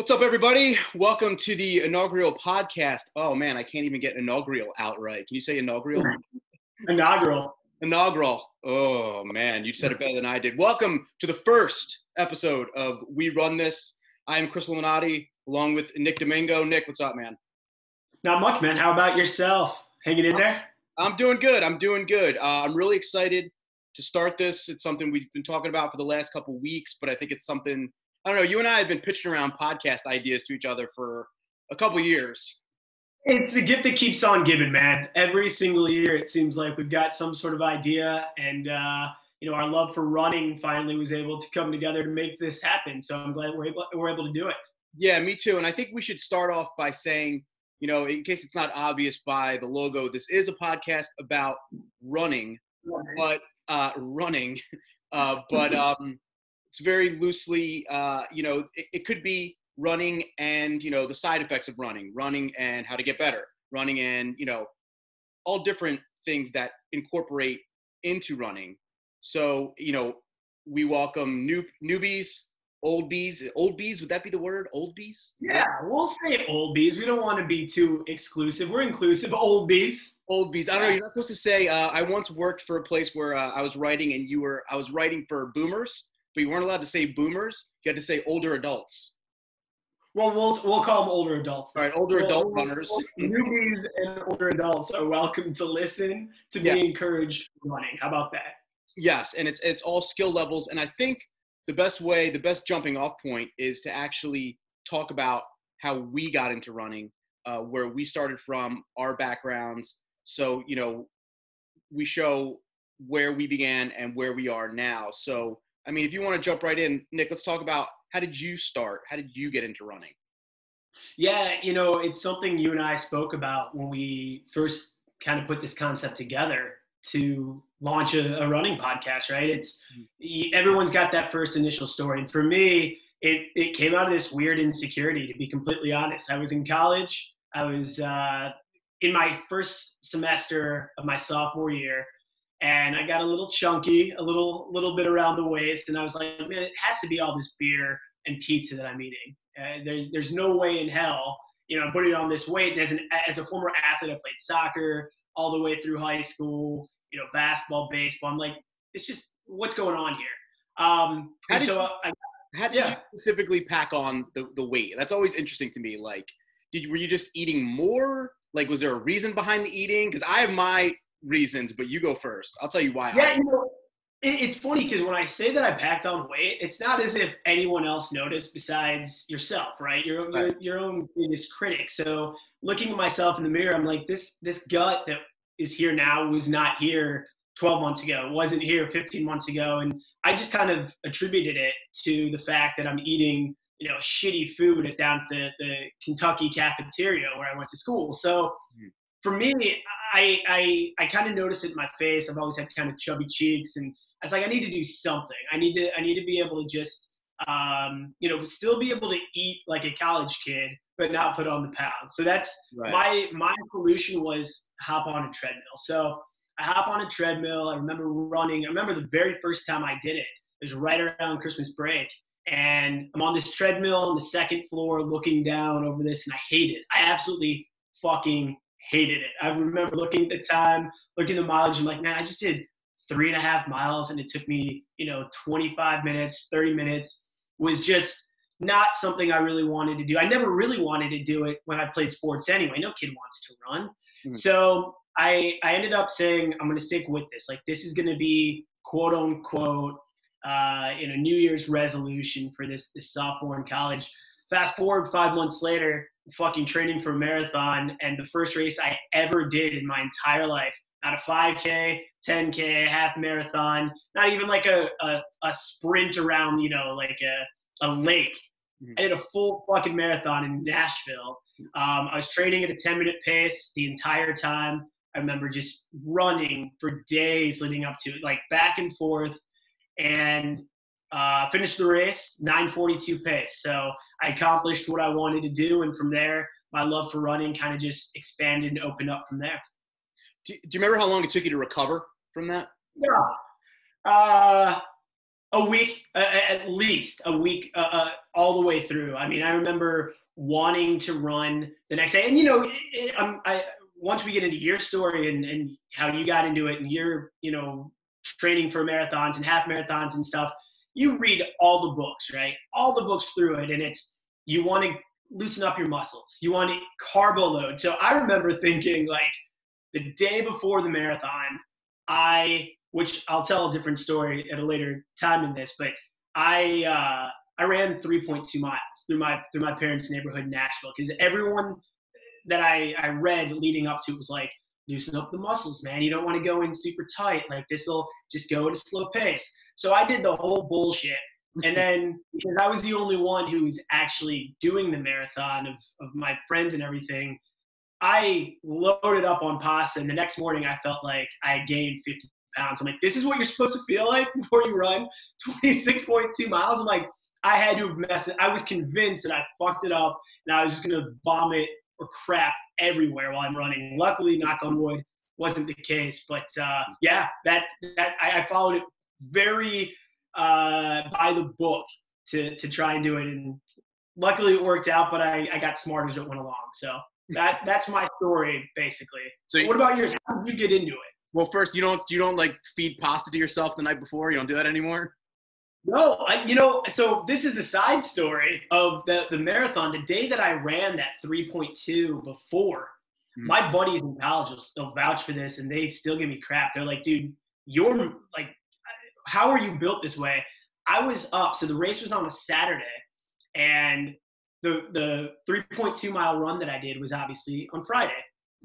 What's up, everybody? Welcome to the inaugural podcast. Oh man, I can't even get inaugural out right. Can you say inaugural? Inaugural. Inaugural. Oh man, you said it better than I did. Welcome to the first episode of We Run This. I am Chris Illuminati, along with Nick Domingo. Nick, what's up, man? Not much, man. How about yourself? Hanging in there? I'm doing good. I'm doing good. Uh, I'm really excited to start this. It's something we've been talking about for the last couple weeks, but I think it's something I don't know. You and I have been pitching around podcast ideas to each other for a couple years. It's the gift that keeps on giving, man. Every single year, it seems like we've got some sort of idea, and uh, you know, our love for running finally was able to come together to make this happen. So I'm glad we're able we're able to do it. Yeah, me too. And I think we should start off by saying, you know, in case it's not obvious by the logo, this is a podcast about running, but uh, running, uh, but um, it's very loosely, uh, you know, it, it, could be running and, you know, the side effects of running, running and how to get better, running and, you know, all different things that incorporate into running. So, you know, we welcome new newbies, old bees, old bees. Would that be the word? Old bees? Yeah, we'll say old bees. We don't want to be too exclusive. We're inclusive. Old bees. Old bees. I don't know. You're not supposed to say. Uh, I once worked for a place where uh, I was writing, and you were. I was writing for boomers, but you weren't allowed to say boomers. You had to say older adults. Well, we'll we'll call them older adults. All right, older well, adult runners. Newbies and older adults are welcome to listen to yeah. be encouraged running. How about that? Yes, and it's it's all skill levels, and I think the best way, the best jumping off point, is to actually talk about how we got into running, uh, where we started from, our backgrounds. So you know, we show where we began and where we are now. So I mean, if you want to jump right in, Nick, let's talk about how did you start? How did you get into running? Yeah, you know, it's something you and I spoke about when we first kind of put this concept together to launch a, a running podcast, right? It's mm-hmm. everyone's got that first initial story. And for me, it, it came out of this weird insecurity, to be completely honest. I was in college. I was uh, in my first semester of my sophomore year and I got a little chunky, a little little bit around the waist, and I was like, man, it has to be all this beer and pizza that I'm eating. Uh, there's there's no way in hell, you know, I'm putting on this weight. And as an as a former athlete, I played soccer all the way through high school, you know, basketball, baseball. I'm like, it's just what's going on here. Um, how did, so I, how did yeah. you specifically pack on the, the weight? That's always interesting to me. Like, did were you just eating more? Like, was there a reason behind the eating? Because I have my reasons, but you go first. I'll tell you why. Yeah, you know, it, it's funny because when I say that I packed on weight, it's not as if anyone else noticed besides yourself, right? Your right. your, your own biggest critic. So looking at myself in the mirror, I'm like, this this gut that is here now was not here 12 months ago. Wasn't here 15 months ago, and I just kind of attributed it to the fact that I'm eating you know shitty food at down at the, the Kentucky cafeteria where I went to school. So mm for me, I I I kind of notice it in my face. I've always had kind of chubby cheeks, and I was like, I need to do something. I need to I need to be able to just um, you know still be able to eat like a college kid, but not put on the pounds. So that's right. my my solution was hop on a treadmill. So I hop on a treadmill. I remember running. I remember the very first time I did it. It was right around Christmas break. And I'm on this treadmill on the second floor looking down over this, and I hate it. I absolutely fucking hated it. I remember looking at the time, looking at the mileage, and like, man, I just did three and a half miles, and it took me, you know, 25 minutes, 30 minutes. Was just not something I really wanted to do. I never really wanted to do it when I played sports anyway. No kid wants to run. Mm-hmm. So I I ended up saying I'm going to stick with this. Like this is going to be quote unquote uh, in a New Year's resolution for this this sophomore in college. Fast forward five months later, fucking training for a marathon, and the first race I ever did in my entire life, not a 5K, 10K, half marathon, not even like a, a, a sprint around, you know, like a, a lake. Mm-hmm. I did a full fucking marathon in Nashville. Um, I was training at a 10 minute pace the entire time. I remember just running for days leading up to it, like back and forth. And uh, finished the race 942 pace. So I accomplished what I wanted to do, and from there, my love for running kind of just expanded and opened up from there. Do, do, you remember how long it took you to recover from that? Yeah. Uh, A week, uh, at least a week, uh, uh, all the way through. I mean, I remember wanting to run the next day, and you know, it, I once we get into your story and, and how you got into it, and you're you know training for marathons and half marathons and stuff, you read all the books, right? All the books through it, and it's you want to loosen up your muscles. You want to carbo load. So I remember thinking like the day before the marathon, I which I'll tell a different story at a later time in this, but I uh, I ran 3.2 miles through my through my parents' neighborhood in Nashville because everyone that I, I read leading up to it was like loosen up the muscles, man. You don't want to go in super tight. Like this will just go at a slow pace. So I did the whole bullshit. And then because I was the only one who was actually doing the marathon of, of my friends and everything, I loaded up on pasta. And the next morning I felt like I had gained 50 pounds. I'm like, this is what you're supposed to feel like before you run 26.2 miles. I'm like, I had to have messed it. I was convinced that I fucked it up and I was just gonna vomit or crap everywhere while I'm running. Luckily, knock on wood, wasn't the case. But uh, yeah, that that I, I, followed it very uh, by the book to to try and do it, and luckily it worked out. But I, I got smart as it went along. So that that's my story basically. So what about yours? How did you get into it? Well, first, you don't you don't like feed pasta to yourself the night before. You don't do that anymore. No, I, you know, so this is the side story of the, the marathon. The day that I ran that 3.2 before, mm-hmm. my buddies in college will still vouch for this and they still give me crap. They're like, dude, you're like, how are you built this way? I was up. So the race was on a Saturday and the, the 3.2 mile run that I did was obviously on Friday.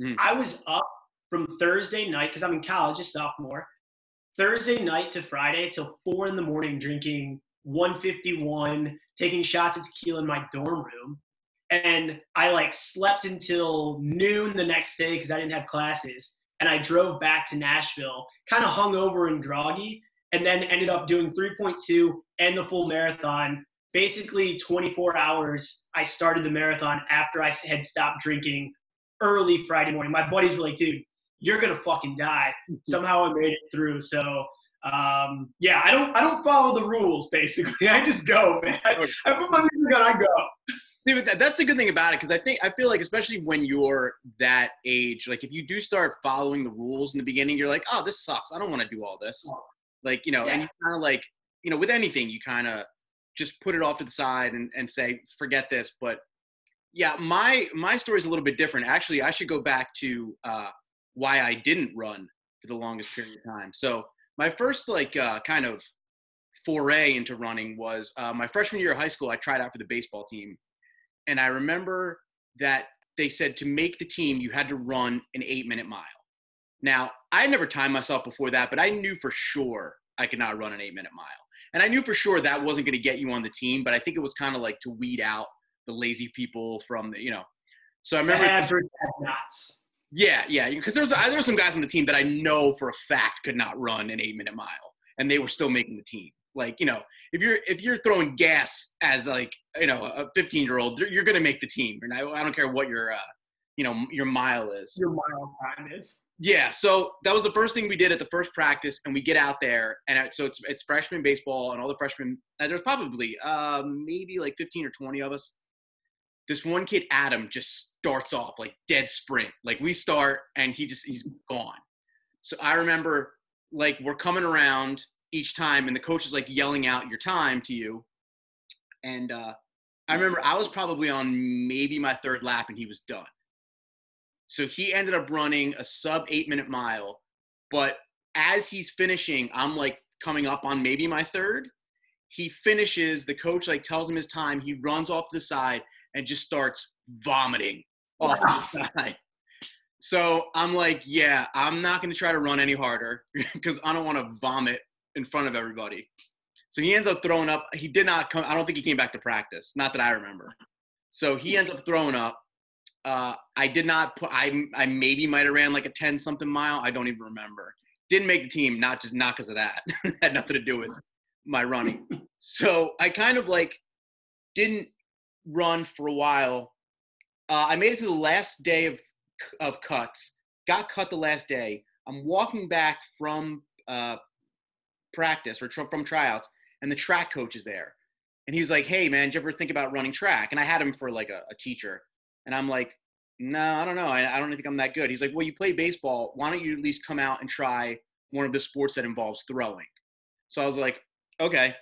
Mm-hmm. I was up from Thursday night because I'm in college, a sophomore. Thursday night to Friday till four in the morning drinking 151, taking shots of tequila in my dorm room. And I like slept until noon the next day because I didn't have classes. And I drove back to Nashville, kind of hungover and groggy, and then ended up doing 3.2 and the full marathon. Basically, 24 hours. I started the marathon after I had stopped drinking early Friday morning. My buddies were like, dude, you're gonna fucking die. Somehow I made it through. So um, yeah, I don't I don't follow the rules basically. I just go, man. I, I put my music on, I go. See, that, that's the good thing about it because I think I feel like especially when you're that age, like if you do start following the rules in the beginning, you're like, oh, this sucks. I don't want to do all this. Like you know, yeah. and you kind of like you know, with anything, you kind of just put it off to the side and, and say, forget this. But yeah, my my story is a little bit different. Actually, I should go back to uh, why I didn't run for the longest period of time. So my first like uh, kind of foray into running was uh, my freshman year of high school. I tried out for the baseball team, and I remember that they said to make the team you had to run an eight minute mile. Now I never timed myself before that, but I knew for sure I could not run an eight minute mile, and I knew for sure that wasn't going to get you on the team. But I think it was kind of like to weed out the lazy people from the you know. So I remember. Average nuts. Yeah, yeah, because there's there were some guys on the team that I know for a fact could not run an eight minute mile, and they were still making the team. Like you know, if you're if you're throwing gas as like you know a 15 year old, you're gonna make the team. And I, I don't care what your uh, you know your mile is. Your mile time is. Yeah, so that was the first thing we did at the first practice, and we get out there, and so it's it's freshman baseball, and all the freshmen. There's probably um, maybe like 15 or 20 of us. This one kid adam just starts off like dead sprint. Like we start and he just he's gone. So i remember like we're coming around each time and the coach is like yelling out your time to you. And uh, i remember i was probably on maybe my third lap and he was done so he ended up running a sub eight minute mile but as he's finishing i'm like coming up on maybe my third he finishes the coach like tells him his time he runs off to the side and just starts vomiting off the side. So I'm like, yeah, I'm not going to try to run any harder because I don't want to vomit in front of everybody. So he ends up throwing up. He did not come. I don't think he came back to practice. Not that I remember. So he ends up throwing up. Uh, I did not put. I I maybe might have ran like a ten something mile. I don't even remember. Didn't make the team. Not just not because of that. Had nothing to do with my running. So I kind of like didn't run for a while. Uh, I made it to the last day of of cuts. Got cut the last day. I'm walking back from uh, practice or from tryouts, and the track coach is there. And he was like, Hey man, did you ever think about running track? And I had him for like a, a teacher. And I'm like, No, I don't know. I, I don't think I'm that good. He's like, Well, you play baseball. Why don't you at least come out and try one of the sports that involves throwing? So I was like, Okay.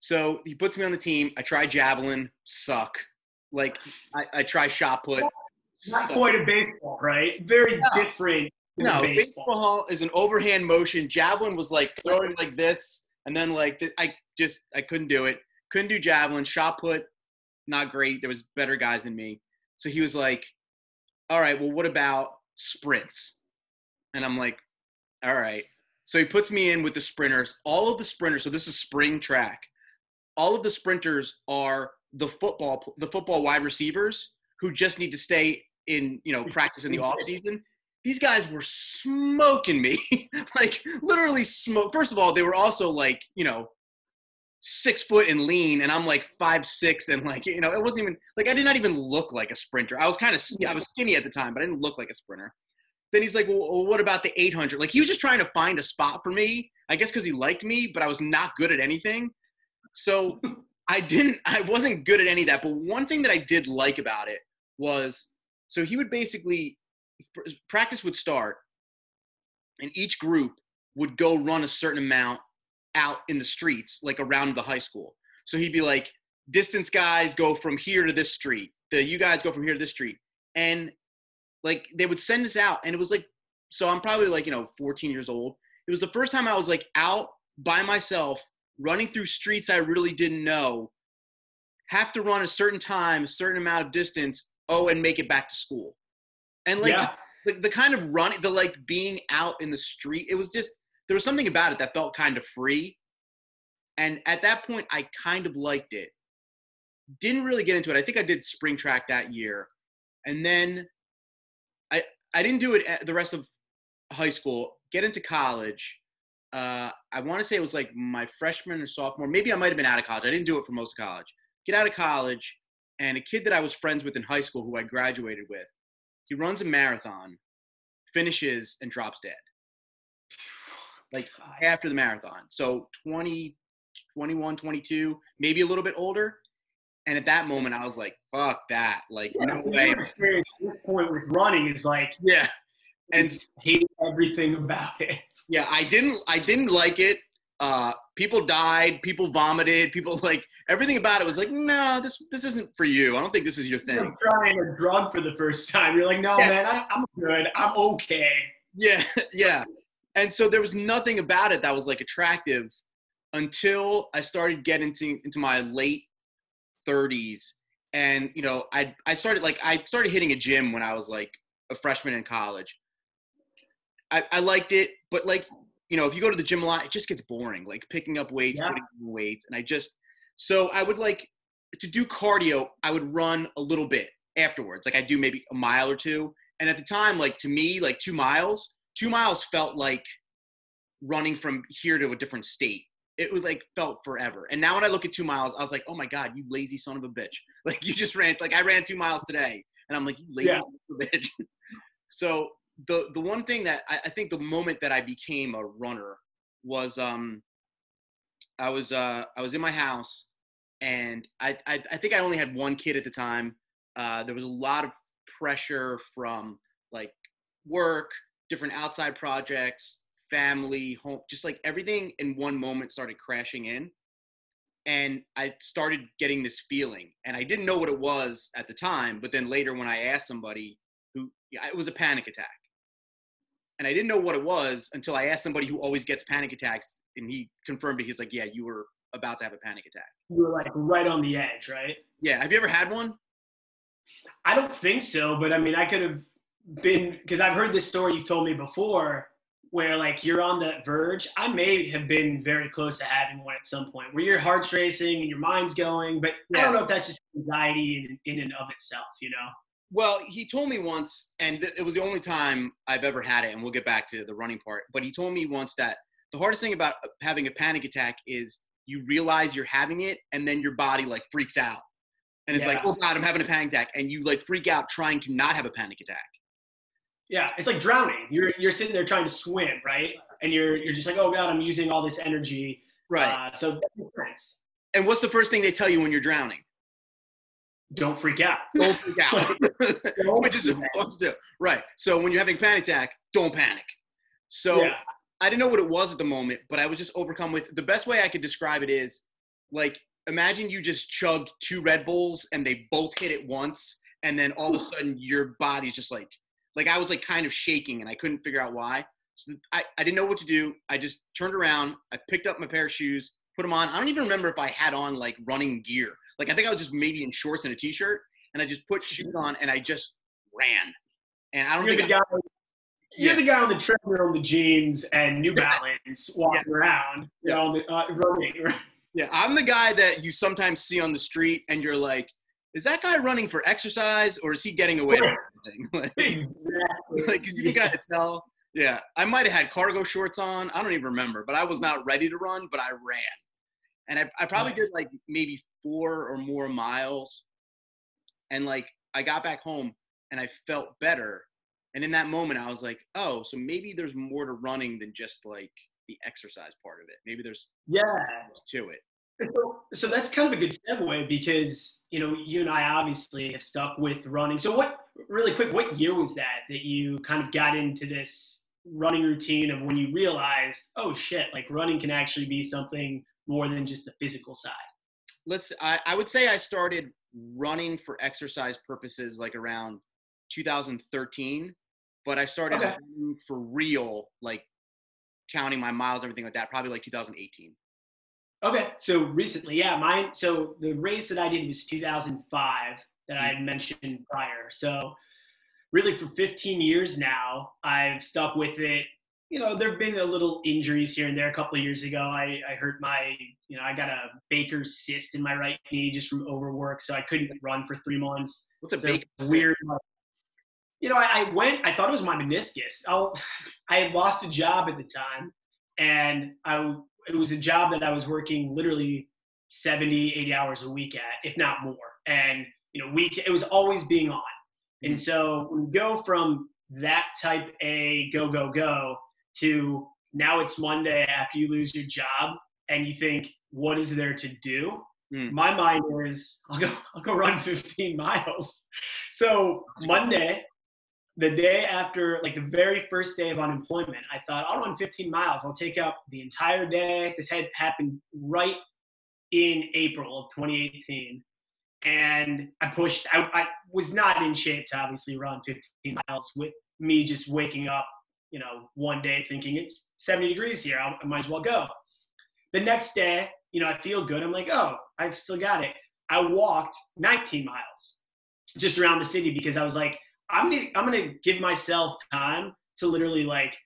So he puts me on the team. I try javelin, suck. Like I, I try shot put. Not suck. quite a baseball, right? Very no. different. No, baseball. baseball is an overhand motion. Javelin was like throwing like this, and then like I just I couldn't do it. Couldn't do javelin. Shot put, not great. There was better guys than me. So he was like, "All right, well, what about sprints?" And I'm like, "All right." So he puts me in with the sprinters. All of the sprinters. So this is spring track. All of the sprinters are the football the football wide receivers who just need to stay in you know practice in the off season these guys were smoking me like literally smoke first of all they were also like you know six foot and lean and i'm like five six and like you know it wasn't even like i did not even look like a sprinter. I was kind of i was skinny at the time but i didn't look like a sprinter. Then he's like well what about the 800 like he was just trying to find a spot for me i guess because he liked me but i was not good at anything. So i didn't i wasn't good at any of that but one thing that i did like about it was so he would basically practice would start and each group would go run a certain amount out in the streets like around the high school. So he'd be like distance guys go from here to this street. The you guys go from here to this street. And like they would send us out and it was like so i'm probably like you know 14 years old. It was the first time i was like out by myself running through streets i really didn't know have to run a certain time a certain amount of distance oh and make it back to school. And like yeah. the, the kind of running, the like being out in the street, it was just there was something about it that felt kind of free. And at that point, I kind of liked it. Didn't really get into it. I think I did spring track that year, and then I I didn't do it the rest of high school. Get into college. Uh, I want to say it was like my freshman or sophomore. Maybe I might have been out of college. I didn't do it for most of college. Get out of college, and a kid that I was friends with in high school, who I graduated with, he runs a marathon, finishes, and drops dead. Like after the marathon. So 20, 21, 22, maybe a little bit older. And at that moment, I was like, fuck that. Like, yeah, no way. Experience at this point with running is like, yeah. And hate everything about it. Yeah, I didn't I didn't like it. Uh, people died, people vomited, people like everything about it was like, no, this this isn't for you. I don't think this is your thing. You're trying a drug for the first time. You're like, no, yeah. man, I, I'm good. I'm okay. Yeah, yeah. And so there was nothing about it that was like attractive until I started getting into, into my late 30s. And you know, I I started like I started hitting a gym when I was like a freshman in college. I, I liked it, but like you know, if you go to the gym a lot, it just gets boring, like picking up weights, yeah. putting weights. And I just, so I would like to do cardio, I would run a little bit afterwards. Like I do maybe a mile or two. And at the time, like to me, like two miles, two miles felt like running from here to a different state. It was like felt forever. And now when I look at two miles, I was like, oh my God, you lazy son of a bitch. Like you just ran, like I ran two miles today. And I'm like, you lazy yeah. son of a bitch. so the the one thing that I, I, think the moment that I became a runner was um I was uh I was in my house and I I, I think I only had one kid at the time. Uh, there was a lot of pressure from like work, different outside projects, family, home, just like everything in one moment started crashing in. And I started getting this feeling, and I didn't know what it was at the time. But then later, when I asked somebody who, it was a panic attack and I didn't know what it was until I asked somebody who always gets panic attacks, and he confirmed it. He's like, "Yeah, you were about to have a panic attack." You were like right on the edge, right? Yeah. Have you ever had one? I don't think so, but I mean, I could have been because I've heard this story you've told me before, where like you're on the verge. I may have been very close to having one at some point, where your heart's racing and your mind's going, but yeah. I don't know if that's just anxiety in, in and of itself, you know. Well, he told me once, and it was the only time I've ever had it, and we'll get back to the running part. But he told me once that the hardest thing about uh, having a panic attack is you realize you're having it, and then your body like freaks out, and it's yeah. like, oh god, I'm having a panic attack, and you like freak out trying to not have a panic attack. Yeah, it's like drowning. You're you're sitting there trying to swim, right? And you're you're just like, oh god, I'm using all this energy, Right. Uh, so sense. And what's the first thing they tell you when you're drowning? Don't freak out. Don't freak out. Which is important to. Right. So when you're having a panic attack, don't panic. So Yeah. I didn't know what it was at the moment, but I was just overcome with the best way I could describe it is like imagine you just chugged two Red Bulls and they both hit at once, and then all of a sudden your body's just like like I was like kind of shaking and I couldn't figure out why. So I, I didn't know what to do. I just turned around, I picked up my pair of shoes, put them on. I don't even remember if I had on like running gear. Like I think I was just maybe in shorts and a t-shirt, and I just put shoes on and I just ran. And I don't You're the I, guy. You're Yeah. the guy on the treadmill in the jeans and New Balance walking Yeah. around. You know, on the, uh, running. Yeah, I'm the guy that you sometimes see on the street, and you're like, "Is that guy running for exercise, or is he getting away with something?" like, exactly. like you can kind of tell. Yeah, I might have had cargo shorts on. I don't even remember, but I was not ready to run, but I ran, and I, I probably Nice. did like maybe four or more miles, and like I got back home and I felt better, and in that moment I was like, "Oh, so maybe there's more to running than just like the exercise part of it. Maybe there's yeah. to it." So, so that's kind of a good segue because you know you and I obviously have stuck with running. So what, really quick, what year was that that you kind of got into this running routine of when you realized, oh shit, like running can actually be something more than just the physical side? let's I, I would say i started running for exercise purposes like around 2013 but i started Okay. running for real like counting my miles everything like that probably like 2018 Okay, so recently, yeah, mine. So the race that I did was 2005 that I had hmm. mentioned prior. So really, for 15 years now, I've stuck with it. You know, there've been a little injuries here and there. A couple of years ago, I, I hurt my, you know, I got a Baker's cyst in my right knee just from overwork, so I couldn't run for three months. what's a a big weird. You know, I, I went. I thought it was my meniscus. I'll, I had lost a job at the time, and I it was a job that I was working literally 70, 80 hours a week at, if not more. And you know, week it was always being on. And Mhm. so we go from that type A go go go to now it's Monday after you lose your job and you think, what is there to do? Mm. My mind is I'll go I'll go run 15 miles. So Monday, the day after, like the very first day of unemployment, I thought I'll run 15 miles. I'll take up the entire day. This had happened right in April of 2018, and I pushed. I, I was not in shape to obviously run 15 miles with me just waking up, you know, one day thinking it's 70 degrees here. I'll, I might as well go. The next day, you know, I feel good. I'm like, oh, I've still got it. I walked 19 miles just around the city because I was like, I'm gonna, I'm gonna give myself time to literally like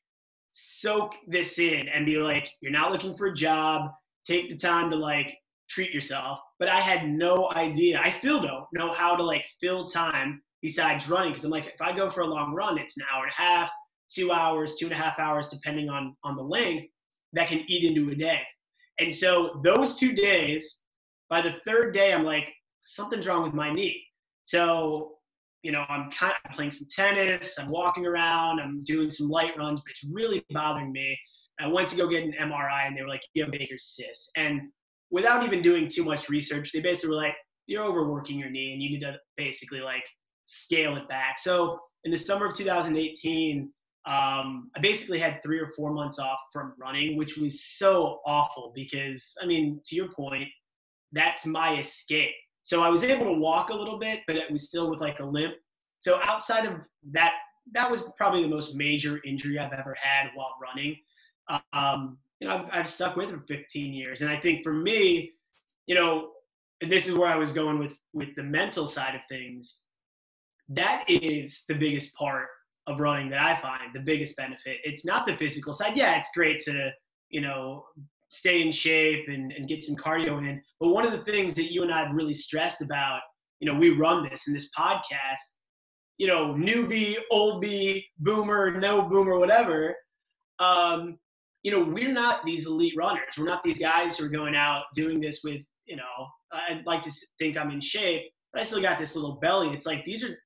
soak this in and be like, you're not looking for a job. Take the time to like treat yourself. But I had no idea. I still don't know how to like fill time besides running because I'm like, if I go for a long run, it's an hour and a half, two hours, two and a half hours, depending on on the length. That can eat into a day. And so those two days, by the third day, I'm like, something's wrong with my knee. So, you know, I'm kind of playing some tennis, I'm walking around, I'm doing some light runs, but it's really bothering me. I went to go get an MRI and they were like, you have Baker's cyst. And without even doing too much research, they basically were like, you're overworking your knee and you need to basically like scale it back. So in the summer of 2018, um, I basically had three or four months off from running, which was so awful because, I mean, to your point, that's my escape. So I was able to walk a little bit, but it was still with like a limp. So outside of that, that was probably the most major injury I've ever had while running. Um, you know, I've, I've stuck with it for 15 years, and I think for me, you know, and this is where I was going with with the mental side of things. That is the biggest part of running that I find the biggest benefit. It's not the physical side. Yeah, it's great to you know stay in shape and, and get some cardio in. But one of the things that you and I have really stressed about, you know, we run this in this podcast, you know, newbie, old bee, boomer, no boomer, whatever. Um, you know, we're not these elite runners. We're not these guys who are going out doing this with, you know, I'd like to think I'm in shape, but I still got this little belly. It's like these are,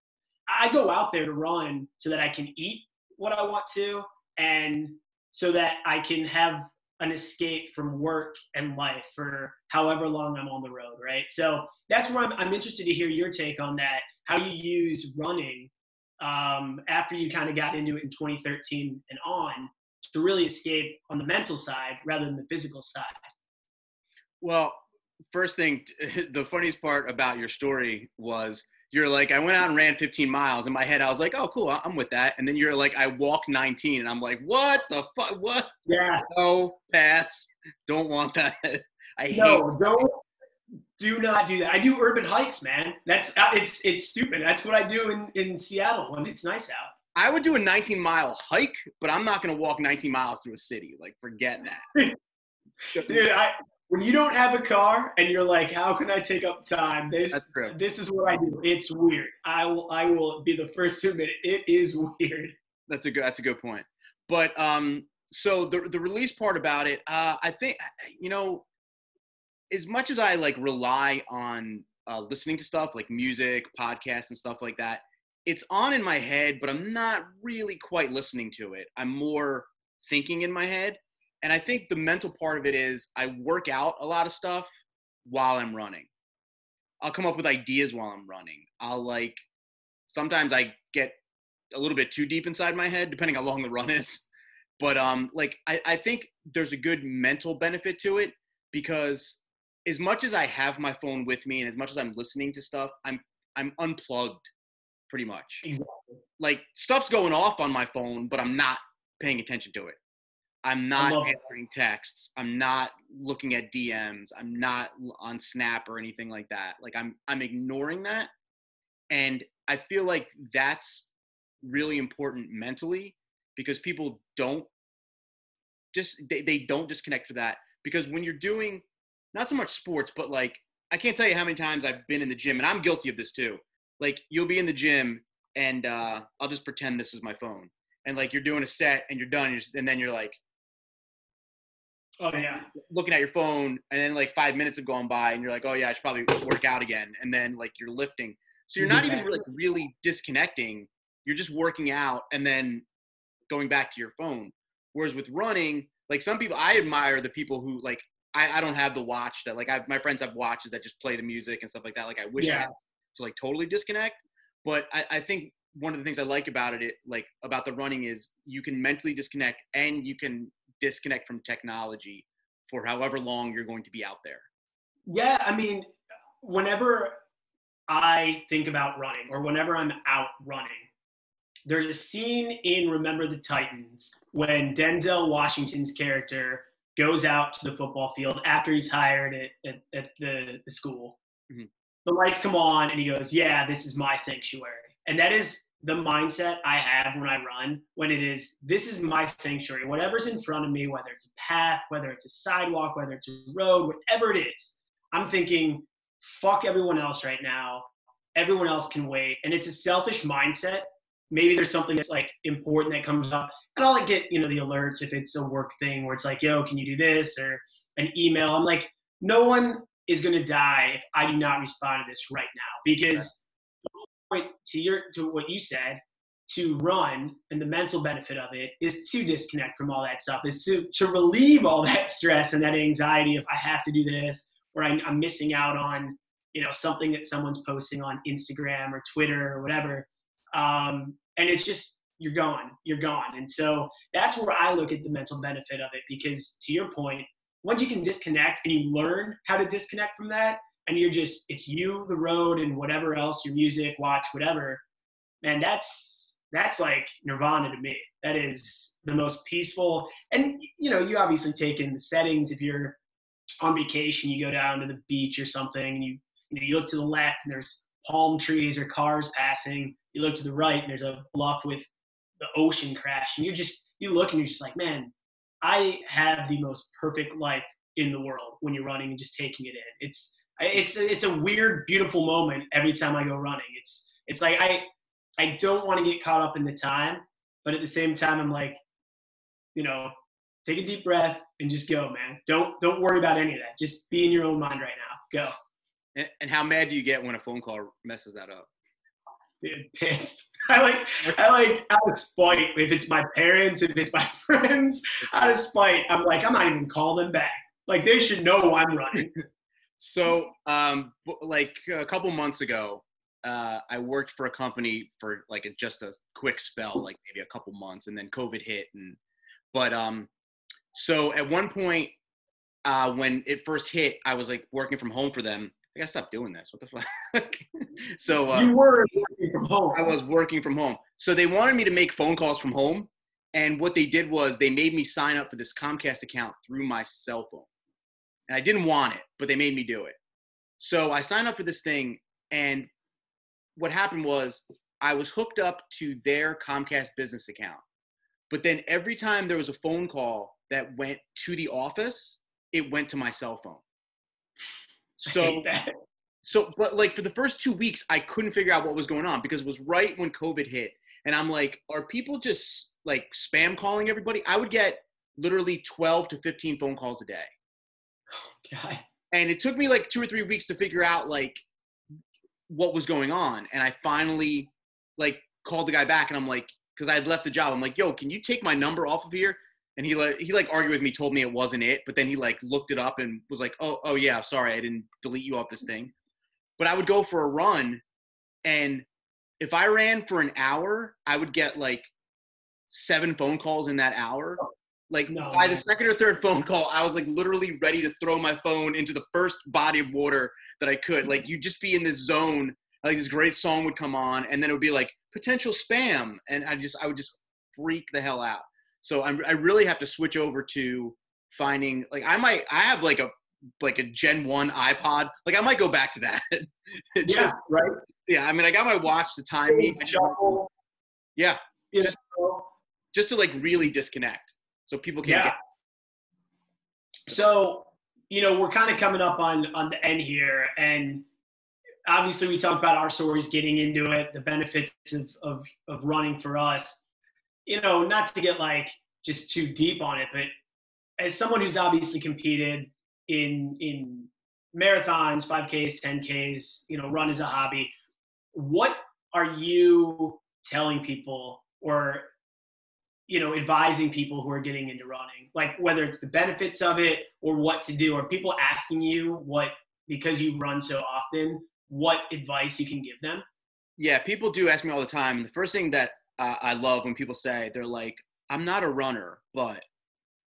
I go out there to run so that I can eat what I want to and so that I can have an escape from work and life for however long I'm on the road, right? So that's where I'm, I'm interested to hear your take on that, how you use running um, after you kind of got into it in 2013 and on to really escape on the mental side rather than the physical side. Well, first thing, the funniest part about your story was you're like, I went out and ran 15 miles. In my head, I was like, oh, cool, I'm with that. And then you're like, I walked 19, and I'm like, what the fuck? What? Yeah. No, pass. Don't want that. I no, hate. don't. Do not do that. I do urban hikes, man. That's uh, it's it's stupid. That's what I do in in Seattle when it's nice out. I would do a 19 mile hike, but I'm not gonna walk 19 miles through a city. Like, forget that. Dude, I when you don't have a car and you're like, how can I take up time? This this is what I do. It's weird. I will I will be the first to admit it. It is weird. That's a good that's a good point. But um so the the release part about it, uh I think you know as much as I like rely on uh, listening to stuff like music, podcasts, and stuff like that, it's on in my head, but I'm not really quite listening to it. I'm more thinking in my head. And I think the mental part of it is I work out a lot of stuff while I'm running. I'll come up with ideas while I'm running. I'll like sometimes I get a little bit too deep inside my head, depending how long the run is. But um, like I, I think there's a good mental benefit to it because as much as I have my phone with me and as much as I'm listening to stuff, I'm I'm unplugged pretty much. Exactly. Like stuff's going off on my phone, but I'm not paying attention to it. I'm not answering texts. I'm not looking at DMs. I'm not on Snap or anything like that. Like I'm I'm ignoring that. And I feel like that's really important mentally because people don't just they, they don't disconnect for that because when you're doing not so much sports but like I can't tell you how many times I've been in the gym and I'm guilty of this too. Like you'll be in the gym and uh, I'll just pretend this is my phone and like you're doing a set and you're done and, you're and then you're like Oh yeah. Looking at your phone, and then like five minutes have gone by, and you're like, "Oh yeah, I should probably work out again." And then like you're lifting, so you're not even like really disconnecting. You're just working out, and then going back to your phone. Whereas with running, like some people, I admire the people who like I, I don't have the watch that like I my friends have watches that just play the music and stuff like that. Like I wish yeah. I had to like totally disconnect. But I, I think one of the things I like about it, it, like about the running, is you can mentally disconnect and you can disconnect from technology for however long you're going to be out there? Yeah, I mean, whenever I think about running or whenever I'm out running, there's a scene in Remember the Titans when Denzel Washington's character goes out to the football field after he's hired at, at, at the, the school. Mm-hmm. The lights come on and he goes, Yeah, this is my sanctuary. And that is the mindset I have when I run, when it is, this is my sanctuary. Whatever's in front of me, whether it's a path, whether it's a sidewalk, whether it's a road, whatever it is, I'm thinking, fuck everyone else right now. Everyone else can wait. And it's a selfish mindset. Maybe there's something that's like important that comes up. And I'll like get, you know, the alerts if it's a work thing where it's like, yo, can you do this? Or an email. I'm like, no one is going to die if I do not respond to this right now because to your to what you said to run and the mental benefit of it is to disconnect from all that stuff is to to relieve all that stress and that anxiety if i have to do this or I, i'm missing out on you know something that someone's posting on instagram or twitter or whatever. Um, and it's just you're gone you're gone. And so that's where i look at the mental benefit of it because to your point once you can disconnect and you learn how to disconnect from that and you're just it's you, the road, and whatever else your music, watch, whatever. Man, that's that's like nirvana to me. That is the most peaceful. And you know, you obviously take in the settings. If you're on vacation, you go down to the beach or something, and you you know you look to the left and there's palm trees or cars passing. You look to the right and there's a bluff with the ocean crash, and you just you look and you're just like, man, I have the most perfect life in the world when you're running and just taking it in. It's it's it's a weird, beautiful moment every time I go running. It's it's like I I don't want to get caught up in the time, but at the same time, I'm like, you know, take a deep breath and just go, man. Don't don't worry about any of that. Just be in your own mind right now. Go. And, and how mad do you get when a phone call messes that up? Dude, pissed. I like, I like out of spite. If it's my parents, if it's my friends, out of spite, I'm like, I'm not even calling them back. Like they should know I'm running. so, um, like a couple months ago, uh, I worked for a company for like a, just a quick spell, like maybe a couple months, and then COVID hit. And but um, so at one point, uh, when it first hit, I was like working from home for them. I gotta stop doing this. What the fuck? so uh, you were working from home. I was working from home. So they wanted me to make phone calls from home, and what they did was they made me sign up for this Comcast account through my cell phone, and I didn't want it, but they made me do it. So I signed up for this thing, and what happened was I was hooked up to their Comcast business account. But then every time there was a phone call that went to the office, it went to my cell phone. So so but like for the first 2 weeks I couldn't figure out what was going on because it was right when COVID hit and I'm like are people just like spam calling everybody? I would get literally 12 to 15 phone calls a day. Oh, God. And it took me like 2 or 3 weeks to figure out like what was going on. And i finally like called the guy back and i'm like because i had left the job. I'm like yo can you take my number off of here? And he like he like argued with me told me it wasn't it but then he like looked it up and was like oh oh yeah sorry i didn't delete you off this thing. But i would go for a run and if i ran for an hour i would get like seven phone calls in that hour oh. Like no, by man. the second or third phone call i was like literally ready to throw my phone into the first body of water that I could. Like you'd just be in this zone. Like this great song would come on, and then it would be like potential spam, and I just I would just freak the hell out. So I'm, I really have to switch over to finding like I might I have like a like a Gen One iPod. Like I might go back to that. just, yeah, right. Yeah, I mean I got my watch to time me. Yeah, just just to like really disconnect so people can. Yeah. Get- so you know, we're kind of coming up on on the end here, and obviously we talked about our stories, getting into it, the benefits of of, of running for us. You know, not to get like just too deep on it, but as someone who's obviously competed in in marathons, 5Ks, 10Ks, you know, run as a hobby, what are you telling people or you know advising people who are getting into running like whether it's the benefits of it or what to do are people asking you what because you run so often what advice you can give them? Yeah people do ask me all the time and the first thing that uh, i love when people say they're like i'm not a runner but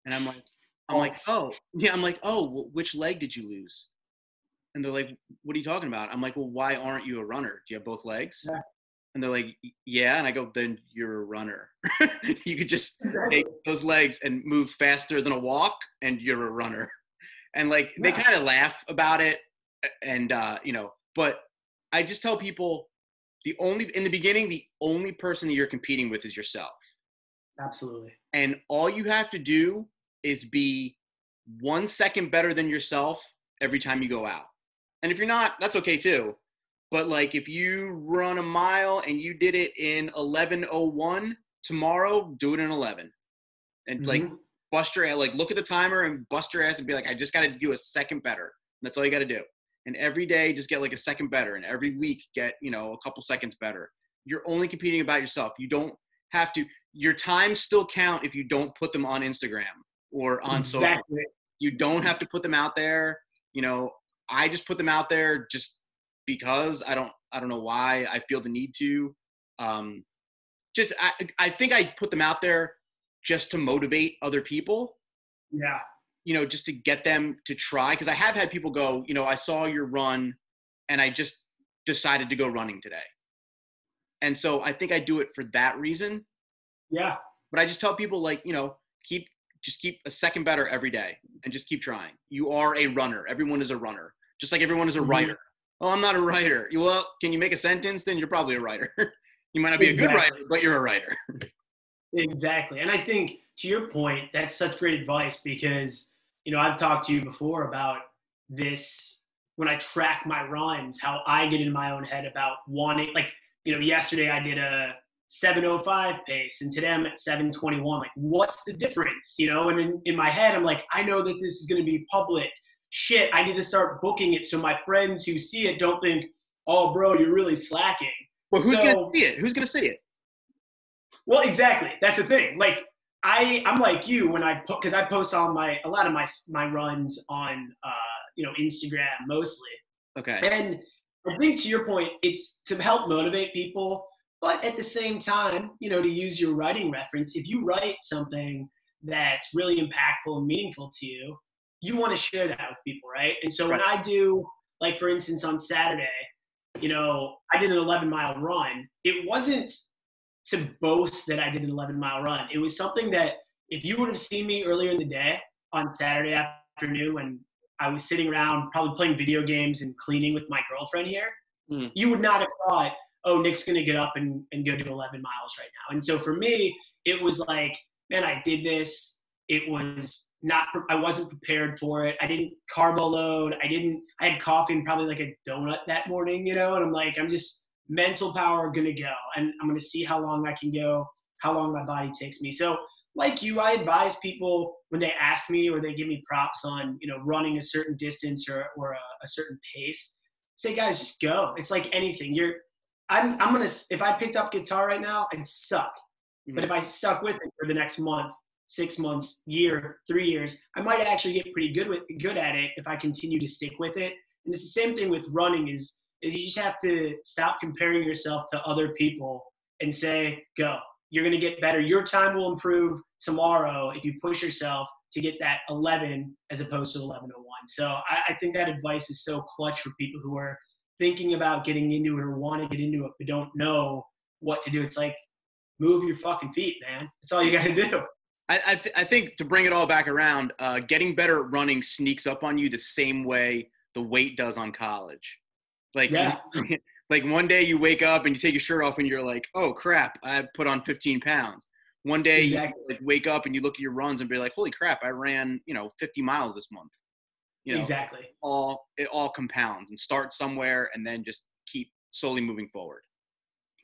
and i'm like i'm like oh yeah i'm like oh which leg did you lose? And they're like what are you talking about? I'm like well why aren't you a runner? Do you have both legs? Yeah. And they're like, yeah. And I go, then you're a runner. you could just take those legs and move faster than a walk, and you're a runner. And like, yeah. they kind of laugh about it. And, uh, you know, but I just tell people the only, in the beginning, the only person that you're competing with is yourself. Absolutely. And all you have to do is be one second better than yourself every time you go out. And if you're not, that's okay too. But like if you run a mile and you did it in 11:01 tomorrow, do it in 11. And mm-hmm. like bust your ass, like look at the timer and bust your ass and be like, I just got to do a second better. That's all you got to do. And every day, just get like a second better. And every week, get you know a couple seconds better. You're only competing about yourself. You don't have to. Your times still count if you don't put them on Instagram or on exactly. social. You don't have to put them out there. You know, I just put them out there just because I don't I don't know why I feel the need to. Um, just I I think I put them out there just to motivate other people. Yeah. You know, just to get them to try because I have had people go, you know, I saw your run and I just decided to go running today. And so I think I do it for that reason. Yeah. But I just tell people like, you know, keep just keep a second better every day and just keep trying. You are a runner. Everyone is a runner. Just like everyone is a mm-hmm. writer oh, I'm not a writer. Well, can you make a sentence? Then you're probably a writer. you might not be exactly. a good writer, but you're a writer. exactly. And I think to your point, that's such great advice because, you know, I've talked to you before about this when I track my runs, how I get in my own head about wanting, like, you know, yesterday I did a 705 pace and today I'm at 721. Like, what's the difference? You know, and in, in my head, I'm like, I know that this is going to be public shit, I need to start booking it so my friends who see it don't think, oh, bro, you're really slacking. Well, who's so, gonna see it? Who's gonna see it? Well, exactly. That's the thing. Like I, I'm like you when I put because I post all my a lot of my my runs on uh, you know Instagram mostly. Okay. And I think to your point, it's to help motivate people, but at the same time, you know, to use your writing reference, if you write something that's really impactful and meaningful to you, you want to share that with people, right? And so right. when I do, like for instance, on Saturday, you know, I did an 11 mile run. It wasn't to boast that I did an 11 mile run. It was something that if you would have seen me earlier in the day on Saturday afternoon when I was sitting around probably playing video games and cleaning with my girlfriend here, mm. you would not have thought, oh, Nick's going to get up and, and go do 11 miles right now. And so for me, it was like, man, I did this. It was not, I wasn't prepared for it. I didn't carbo load. I didn't, I had coffee and probably like a donut that morning, you know, and I'm like, I'm just mental power to go and I'm to see how long I can go, how long my body takes me. So like you, I advise people when they ask me or they give me props on, you know, running a certain distance or, or a, a certain pace, say, guys, just go. It's like anything. You're, I'm, I'm to, if I picked up guitar right now, I'd suck. Mm-hmm. But if I stuck with it for the next month, six months, year, three years, I might actually get pretty good with good at it if I continue to stick with it. And it's the same thing with running is, is you just have to stop comparing yourself to other people and say, go you're going to get better. Your time will improve tomorrow if you push yourself to get that 11 as opposed to 11:01. So I, I, think that advice is so clutch for people who are thinking about getting into it or want to get into it but don't know what to do. It's like move your fucking feet, man. That's all you got to do. I, I, th- I, think to bring it all back around, uh, getting better at running sneaks up on you the same way the weight does on college. Like yeah. like one day you wake up and you take your shirt off and you're like, oh crap, I put on 15 pounds. One day exactly. you like wake up and you look at your runs and be like, holy crap, I ran you know 50 miles this month. You know, exactly. All it all compounds and start somewhere and then just keep slowly moving forward.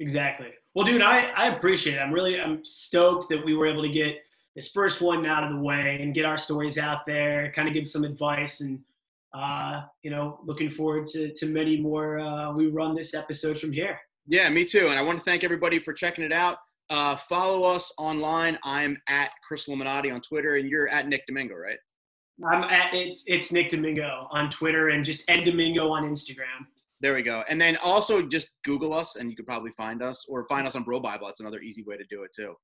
Exactly. Well, dude, I, I appreciate it. I'm really I'm stoked that we were able to get this first one out of the way and get our stories out there, kind of give some advice and uh, you know, looking forward to, to many more. Uh, we run this episode from here. Yeah, me too. And I want to thank everybody for checking it out. Uh, follow us online. I'm at Chris Illuminati on Twitter, and you're at Nick Domingo, right? I'm at it's it's Nick Domingo on Twitter and just Ed Domingo on Instagram. There we go. And then also just Google us, and you could probably find us, or find us on BroBible. That's another easy way to do it too.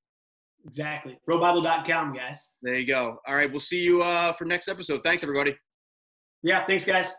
Exactly. BroBible.com, guys. There you go. All right, we'll see you uh, for next episode. Thanks, everybody. Yeah, thanks, guys.